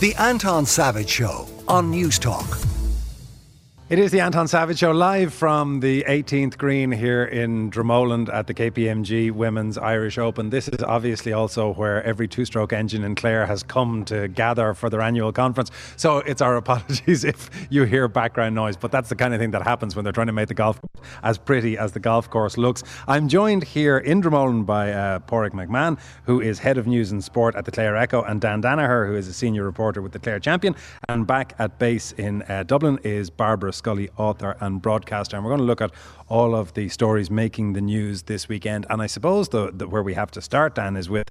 The Anton Savage Show on Newstalk. It is the Anton Savage Show live from the 18th green here in Dromoland at the KPMG Women's Irish Open. This is obviously also where every two stroke engine in Clare has come to gather for their annual conference. So it's our apologies if you hear background noise, but that's the kind of thing that happens when they're trying to make the golf course as pretty as the golf course looks. I'm joined here in Dromoland by uh, Páraic McMahon, who is head of news and sport at the Clare Echo, and Dan Danaher, who is a senior reporter with the Clare Champion. And back at base in uh, Dublin is Barbara Scully, author and broadcaster. And we're going to look at all of the stories making the news this weekend. And I suppose the, the where we have to start, Dan, is with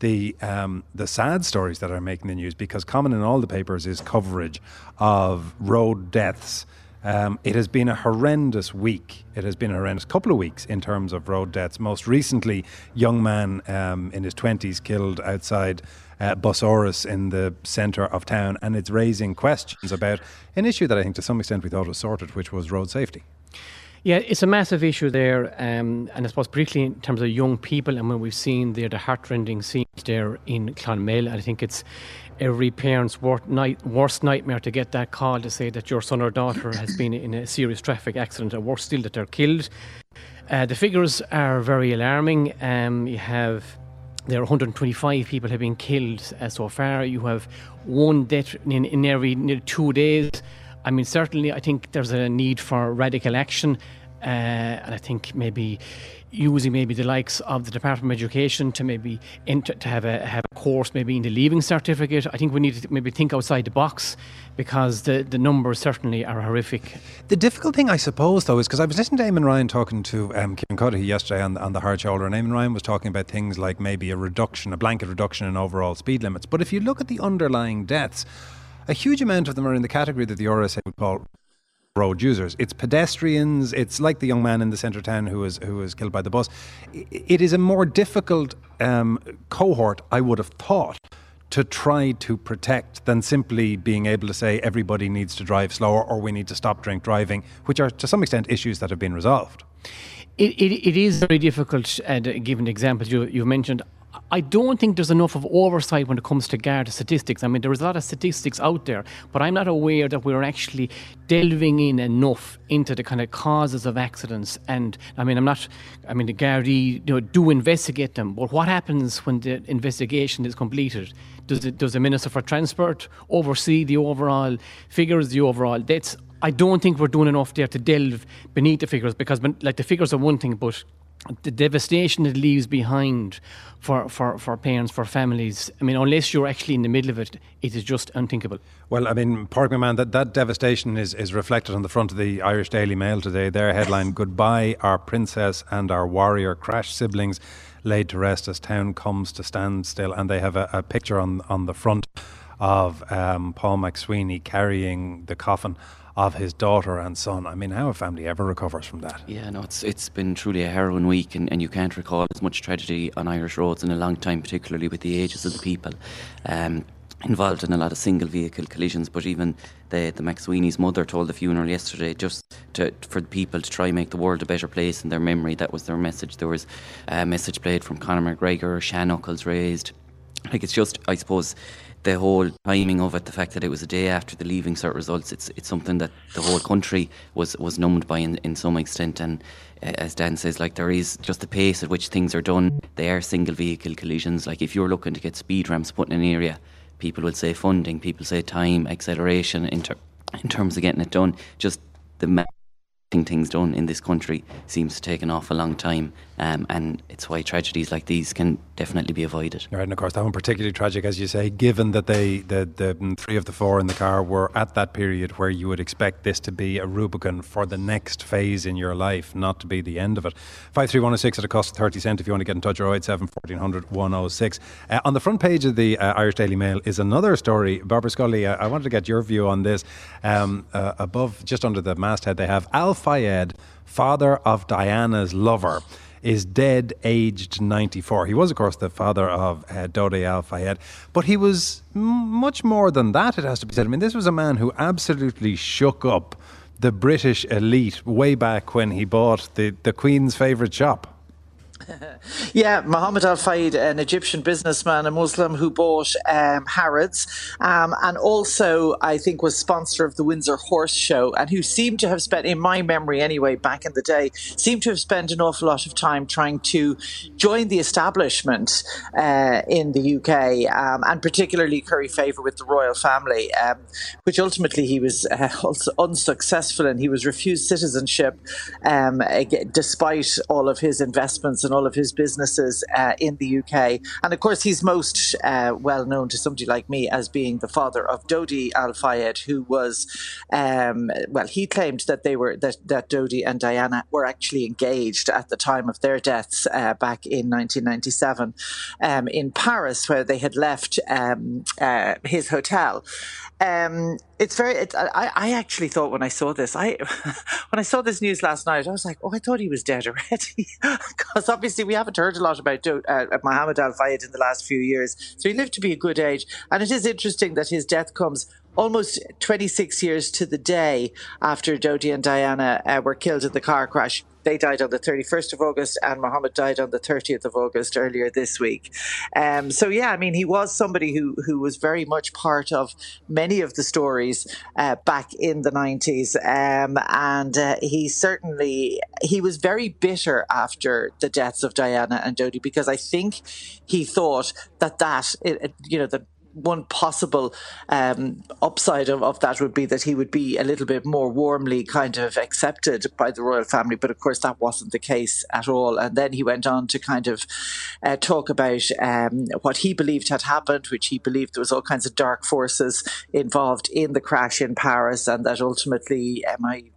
the um, the sad stories that are making the news because common in all the papers is coverage of road deaths. Um, it has been a horrendous week. It has been a horrendous couple of weeks in terms of road deaths. Most recently, young man um, in his twenties killed outside uh, Busaras in the centre of town, and it's raising questions about an issue that I think to some extent we thought was sorted, which was road safety. Yeah, it's a massive issue there, um, and I suppose particularly in terms of young people, and when we've seen there the heartrending scenes there in Clonmel, I think it's every parent's worst nightmare to get that call to say that your son or daughter has been in a serious traffic accident, or worse still, that they're killed. Uh, the figures are very alarming. Um, you have there are 125 people have been killed uh, so far. You have one death in, in every two days. I mean, certainly, I think there's a need for radical action, uh, and I think maybe using maybe the likes of the Department of Education to maybe enter, to have a have a course maybe in the leaving certificate. I think we need to maybe think outside the box because the, the numbers certainly are horrific. The difficult thing, I suppose, though, is because I was listening to Eamon Ryan talking to um, Kieran Cuddihy yesterday on, on the hard shoulder, and Eamon Ryan was talking about things like maybe a reduction, a blanket reduction in overall speed limits. But if you look at the underlying deaths, a huge amount of them are in the category that the RSA would call road users. It's pedestrians. It's like the young man in the centre of town who was who was killed by the bus. It is a more difficult um, cohort, I would have thought, to try to protect than simply being able to say everybody needs to drive slower or we need to stop drink driving, which are to some extent issues that have been resolved. It, it, it is very difficult, uh, given examples you, you've mentioned. I don't think there's enough of oversight when it comes to Garda statistics. I mean, there is a lot of statistics out there, but I'm not aware that we're actually delving in enough into the kind of causes of accidents. And I mean, I'm not, I mean, the Gardaí you know, do investigate them, but what happens when the investigation is completed? Does, it, does the Minister for Transport oversee the overall figures, the overall deaths? I don't think we're doing enough there to delve beneath the figures because, like, the figures are one thing, but the devastation it leaves behind for, for, for parents, for families. I mean, unless you're actually in the middle of it, it is just unthinkable. Well, I mean, Páraic McMahon, that, that devastation is, is reflected on the front of the Irish Daily Mail today. Their headline Goodbye, our princess and our warrior crash siblings laid to rest as town comes to standstill. And they have a, a picture on, on the front of um, Paul McSweeney carrying the coffin of his daughter and son. I mean, how a family ever recovers from that? Yeah, no, it's it's been truly a harrowing week, and, and you can't recall as much tragedy on Irish roads in a long time, particularly with the ages of the people. Um, involved in a lot of single vehicle collisions, but even the, the McSweeney's mother told the funeral yesterday just to, for the people to try and make the world a better place in their memory. That was their message. There was a message played from Conor McGregor, Shan knuckles raised. Like it's just, I suppose, the whole timing of it, the fact that it was a day after the leaving cert results, it's it's something that the whole country was was numbed by in, in some extent. And uh, as Dan says, like there is just the pace at which things are done. They are single vehicle collisions. Like if you're looking to get speed ramps put in an area, people will say funding, people say time, acceleration in, ter- in terms of getting it done. Just the getting things done in this country seems to take an awful long time, um, and it's why tragedies like these can definitely be avoided. Right, and of course that one particularly tragic, as you say, given that they the, the three of the four in the car were at that period where you would expect this to be a Rubicon for the next phase in your life, not to be the end of it. Five three one zero oh six at a cost of thirty cent. If you want to get in touch, or 087 1400 106. Uh, on the front page of the uh, Irish Daily Mail is another story. Barbara Scully, I wanted to get your view on this. Um, uh, above, just under the masthead, they have Al Fayed, father of Diana's lover is dead, aged 94. He was, of course, the father of uh, Al Fayed, but he was m- much more than that, it has to be said. I mean, this was a man who absolutely shook up the British elite way back when he bought the, the Queen's favourite shop. yeah, Mohammed Al Fayed, an Egyptian businessman, a Muslim who bought um, Harrods, um, and also I think was sponsor of the Windsor Horse Show, and who seemed to have spent, in my memory anyway, back in the day, seemed to have spent an awful lot of time trying to join the establishment uh, in the UK, um, and particularly curry favour with the royal family, um, which ultimately he was uh, unsuccessful in. He was refused citizenship um, despite all of his investments and all of his businesses uh, in the UK. And of course, he's most uh, well known to somebody like me as being the father of Dodi Al Fayed, who was, um, well, he claimed that they were that, that Dodi and Diana were actually engaged at the time of their deaths uh, back in 1997 um, in Paris, where they had left um, uh, his hotel. Um, it's very. It, I, I actually thought when I saw this, I when I saw this news last night, I was like, oh, I thought he was dead already, because obviously we haven't heard a lot about uh, Mohammed Al Fayed in the last few years. So he lived to be a good age, and it is interesting that his death comes almost 26 years to the day after Dodi and Diana uh, were killed in the car crash. They died on the 31st of August, and Mohammed died on the 30th of August earlier this week. Um, so, yeah, I mean, he was somebody who, who was very much part of many of the stories uh, back in the 90s. Um, and uh, he certainly, he was very bitter after the deaths of Diana and Dodi because I think he thought that that, it, you know, that one possible um, upside of, of that would be that he would be a little bit more warmly kind of accepted by the royal family. But of course, that wasn't the case at all. And then he went on to kind of uh, talk about um, what he believed had happened, which he believed there was all kinds of dark forces involved in the crash in Paris, and that ultimately MI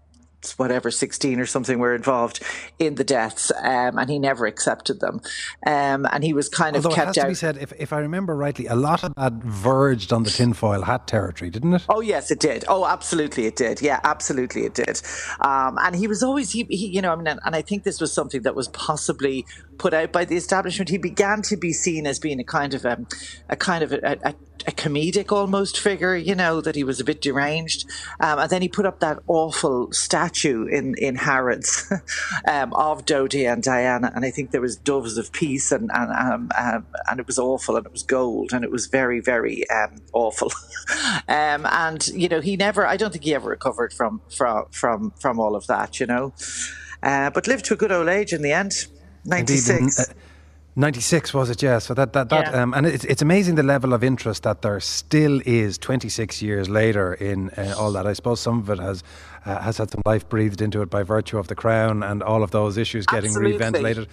whatever 16 or something were involved in the deaths um, and he never accepted them. Um, and he was kind Although of kept it has out to be said if, if I remember rightly a lot of that verged on the tinfoil hat territory didn't it? Oh yes it did. Oh absolutely it did. Yeah absolutely it did. Um, and he was always he, he, you know I mean and I think this was something that was possibly put out by the establishment. He began to be seen as being a kind of um, a kind of a, a, a comedic almost figure, you know, that he was a bit deranged. Um, and then he put up that awful statue in, in Harrods um, of Dodi and Diana. And I think there was doves of peace and, and, um, um and it was awful and it was gold and it was very, very um, awful. Um, and, you know, he never, I don't think he ever recovered from, from, from, from all of that, you know. Uh, but lived to a good old age in the end. 96. Indeed. 96 was it? Yeah. So that that that yeah. um, and it's it's amazing the level of interest that there still is 26 years later in uh, all that. I suppose some of it has uh, has had some life breathed into it by virtue of the crown and all of those issues getting Absolutely. reventilated.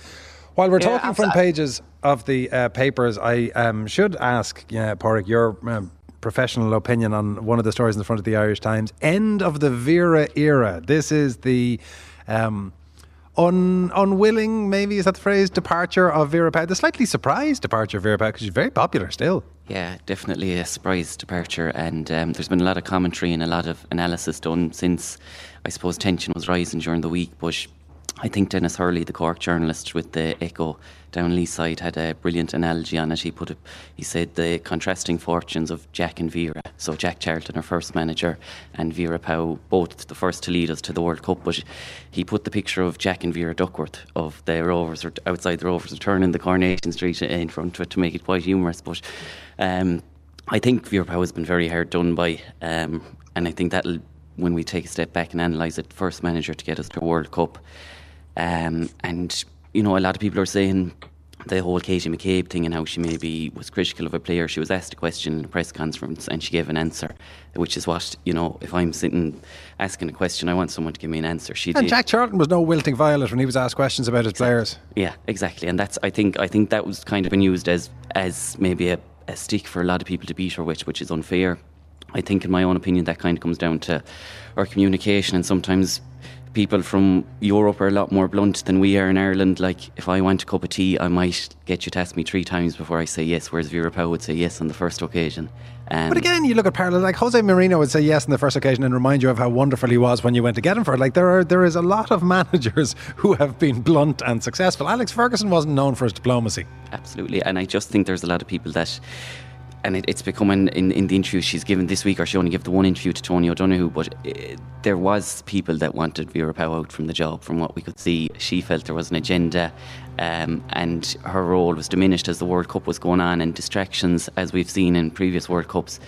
While we're yeah, talking front pages of the uh, papers, I um, should ask, yeah, Páraic, your um, professional opinion on one of the stories in the front of the Irish Times. End of the Vera era. This is the. Um, un, unwilling, maybe is that the phrase, departure of Vera Pauw. The slightly surprised departure of Vera Pauw because she's very popular still. Yeah, definitely a surprise departure, and um, there's been a lot of commentary and a lot of analysis done since, I suppose, tension was rising during the week. But I think Dennis Hurley, the Cork journalist with the Echo down Lee side, had a brilliant analogy on it. He put it, he said the contrasting fortunes of Jack and Vera. So Jack Charlton, our first manager, and Vera Pauw, both the first to lead us to the World Cup. But he put the picture of Jack and Vera Duckworth of the Rovers outside the Rovers turning the Coronation Street in front of it to make it quite humorous. But um, I think Vera Pauw has been very hard done by, um, and I think that'll when we take a step back and analyse it, first manager to get us to a World Cup. Um, and, you know, a lot of people are saying the whole Katie McCabe thing and how she maybe was critical of a player. She was asked a question in a press conference and she gave an answer, which is what, you know, if I'm sitting asking a question, I want someone to give me an answer. She and did. Jack Charlton was no wilting violet when he was asked questions about his players. Yeah, exactly. And that's, I think, I think that was kind of been used as, as maybe a, a stick for a lot of people to beat her with, which is unfair. I think, in my own opinion, that kind of comes down to our communication and sometimes people from Europe are a lot more blunt than we are in Ireland. Like, if I want a cup of tea, I might get you to ask me three times before I say yes, whereas Vera Pauw would say yes on the first occasion. Um, but again, you look at parallel, like Jose Mourinho would say yes on the first occasion and remind you of how wonderful he was when you went to get him for it. Like, there are there is a lot of managers who have been blunt and successful. Alex Ferguson wasn't known for his diplomacy. Absolutely. And I just think there's a lot of people that and it, it's becoming in, in the interview she's given this week, or she only gave the one interview to Tony O'Donoghue, but it, there was people that wanted Vera Pauw out from the job. From what we could see, she felt there was an agenda, um, and her role was diminished as the World Cup was going on, and distractions, as we've seen in previous World Cups.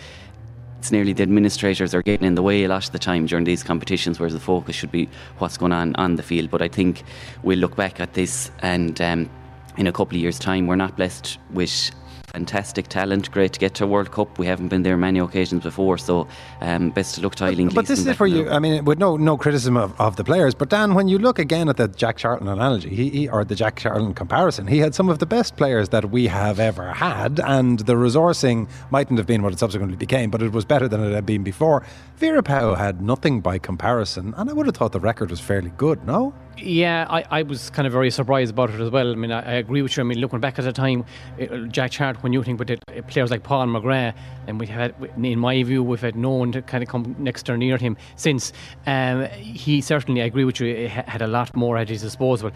It's nearly the administrators are getting in the way a lot of the time during these competitions, whereas the focus should be what's going on on the field. But I think we'll look back at this and. Um, in a couple of years' time, we're not blessed with fantastic talent. Great to get to a World Cup. We haven't been there many occasions before, so um, best to look to Eileen. But, this is for you. I mean, with no no criticism of, of the players, but Dan, when you look again at the Jack Charlton analogy, he, he, or the Jack Charlton comparison, he had some of the best players that we have ever had, and the resourcing mightn't have been what it subsequently became, but it was better than it had been before. Vera Pauw had nothing by comparison, and I would have thought the record was fairly good. No. Yeah, I, I was kind of very surprised about it as well. I mean, I, I agree with you. I mean, looking back at the time, it, Jack Charlton, when you think about it, players like Paul McGrath, and we had, in my view, we've had no one to kind of come next or near him since. Um, he certainly, I agree with you, had a lot more at his disposal.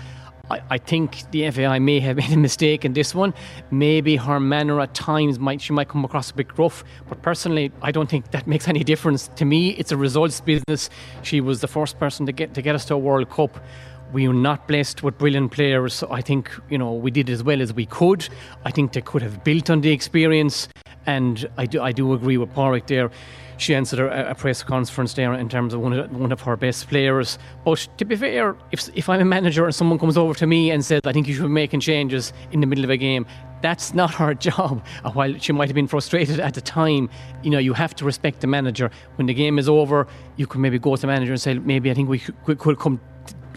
I, I think the FAI may have made a mistake in this one. Maybe her manner at times might she might come across a bit gruff, but personally, I don't think that makes any difference. To me, it's a results business. She was the first person to get to get us to a World Cup we are not blessed with brilliant players. I think you know we did as well as we could. I think they could have built on the experience, and I do I do agree with Páraic there she answered a, a, press conference there in terms of one of, one of her best players. But to be fair, if, if I'm a manager and someone comes over to me and says, I think you should be making changes in the middle of a game, that's not her job. While she might have been frustrated at the time, you know, you have to respect the manager. When the game is over, you can maybe go to the manager and say, maybe I think we could, could come,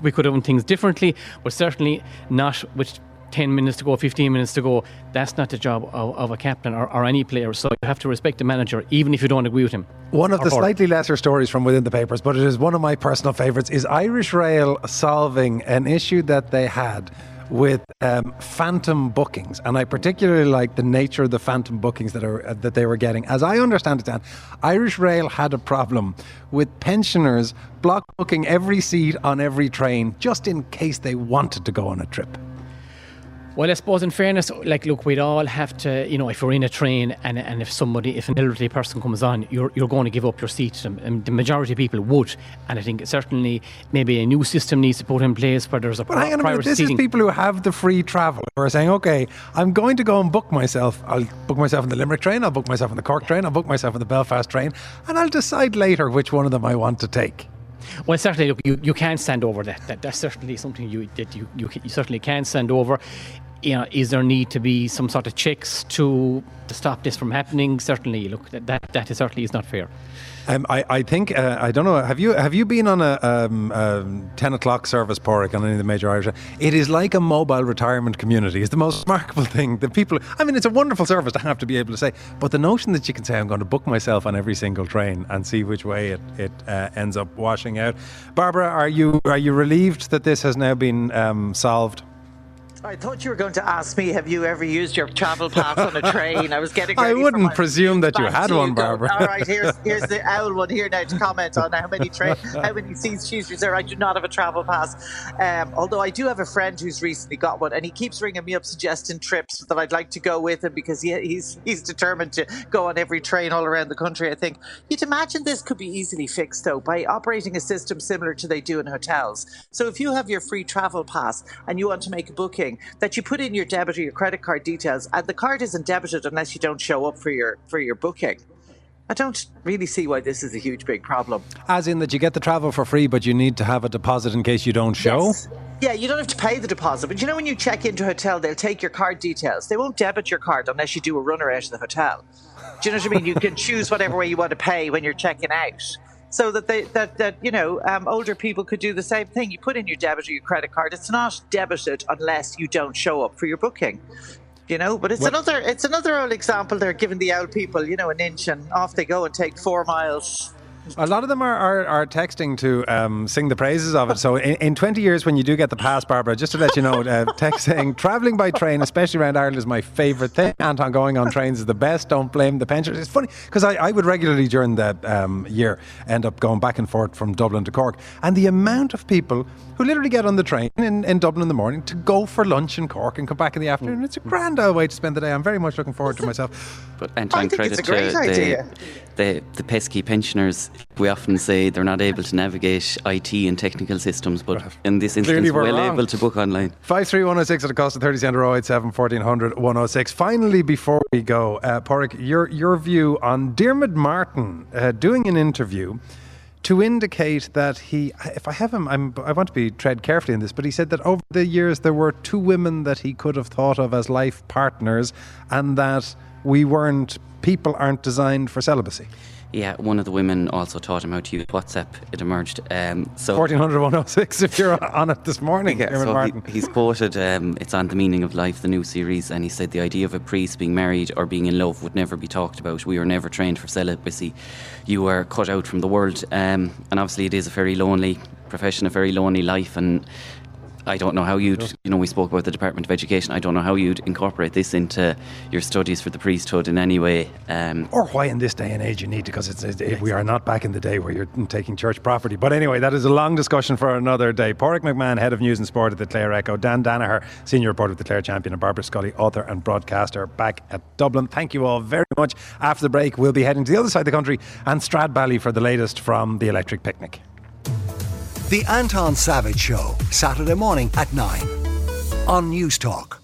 we could have done things differently, but certainly not with 10 minutes to go, 15 minutes to go. That's not the job of, of a captain or, or, any player. So you have to respect the manager, even if you don't agree with him. One of the slightly lesser stories from within the papers, but it is one of my personal favourites, is Irish Rail solving an issue that they had with um, phantom bookings, and I particularly like the nature of the phantom bookings that are uh, that they were getting. As I understand it, Dan, Irish Rail had a problem with pensioners block booking every seat on every train just in case they wanted to go on a trip. Well, I suppose in fairness, like, look, we'd all have to, you know, if we're in a train and, and if somebody, if an elderly person comes on, you're, you're going to give up your seat to them. And the majority of people would. And I think certainly maybe a new system needs to put in place where there's a but hang on a minute, this seating. is people who have the free travel who are saying, okay, I'm going to go and book myself. I'll book myself on the Limerick train, I'll book myself on the Cork train, I'll book myself on the Belfast train, and I'll decide later which one of them I want to take. Well, certainly, look, you, you can't stand over that. that. That's certainly something you that you, you, you certainly can stand over you know, is there need to be some sort of checks to to stop this from happening? Certainly, look, that that, that is certainly is not fair. Um, I, I think uh, I don't know. Have you have you been on a um, um, ten o'clock service, Páraic, on any of the major Irish? It is like a mobile retirement community. It's the most remarkable thing. The people. I mean, it's a wonderful service to have to be able to say. But the notion that you can say, "I'm going to book myself on every single train and see which way it it uh, ends up washing out." Barbara, are you are you relieved that this has now been um, solved? I thought you were going to ask me, have you ever used your travel pass on a train? I was getting. I wouldn't presume that you had one, Barbara. All right, here's here's the owl one here now to comment on how many train, how many seats she's reserved. I do not have a travel pass, um, although I do have a friend who's recently got one, and he keeps ringing me up suggesting trips that I'd like to go with him because he, he's he's determined to go on every train all around the country. I think you'd imagine this could be easily fixed though by operating a system similar to they do in hotels. So if you have your free travel pass and you want to make a booking that you put in your debit or your credit card details, and the card isn't debited unless you don't show up for your for your booking. I don't really see why this is a huge big problem. As in that you get the travel for free, but you need to have a deposit in case you don't show. Yes. Yeah, you don't have to pay the deposit, but you know when you check into a hotel, they'll take your card details. They won't debit your card unless you do a runner out of the hotel. Do you know what I mean? You can choose whatever way you want to pay when you're checking out so that they that that you know um, older people could do the same thing. You put in your debit or your credit card. It's not debited unless you don't show up for your booking. You know, but it's what? another it's another old example. They're giving the old people you know an inch and off they go and take four miles. A lot of them are, are, are texting to um, sing the praises of it. So in, in, 20 years, when you do get the pass, Barbara, just to let you know, uh, text saying, travelling by train, especially around Ireland, is my favourite thing. Anton, going on trains is the best. Don't blame the pensioners. It's funny because I, I, would regularly during that um, year end up going back and forth from Dublin to Cork. And the amount of people who literally get on the train in, in Dublin in the morning to go for lunch in Cork and come back in the afternoon. It's a grand old way to spend the day. I'm very much looking forward to myself. But Anton, credit to the, the, the pesky pensioners. We often say they're not able to navigate IT and technical systems, but in this instance, we're well wrong. able to book online. 53106 at a cost of 30 cent 087 1400 106. Finally, before we go, uh, Páraic, your, your view on Diarmuid Martin uh, doing an interview to indicate that he, if I have him, I'm, I want to be tread carefully in this, but he said that over the years there were two women that he could have thought of as life partners, and that we weren't, people aren't designed for celibacy. Yeah, one of the women also taught him how to use WhatsApp. It emerged. Um, so 1400 if you're on it this morning. Yeah, so he, he's quoted, um, it's on The Meaning of Life, the new series, and he said the idea of a priest being married or being in love would never be talked about. We were never trained for celibacy. You were cut out from the world. Um, and obviously, it is a very lonely profession, a very lonely life, and I don't know how you'd, you know, we spoke about the Department of Education. I don't know how you'd incorporate this into your studies for the priesthood in any way. Um, or why in this day and age you need to, because it's, it, we are not back in the day where you're taking church property. But anyway, that is a long discussion for another day. Páraic McMahon, Head of News and Sport at the Clare Echo, Dan Danaher, Senior Reporter of the Clare Champion, and Barbara Scully, author and broadcaster, back at Dublin. Thank you all very much. After the break, we'll be heading to the other side of the country and Stradbally for the latest from the Electric Picnic. The Anton Savage Show, Saturday morning at 9 on Newstalk.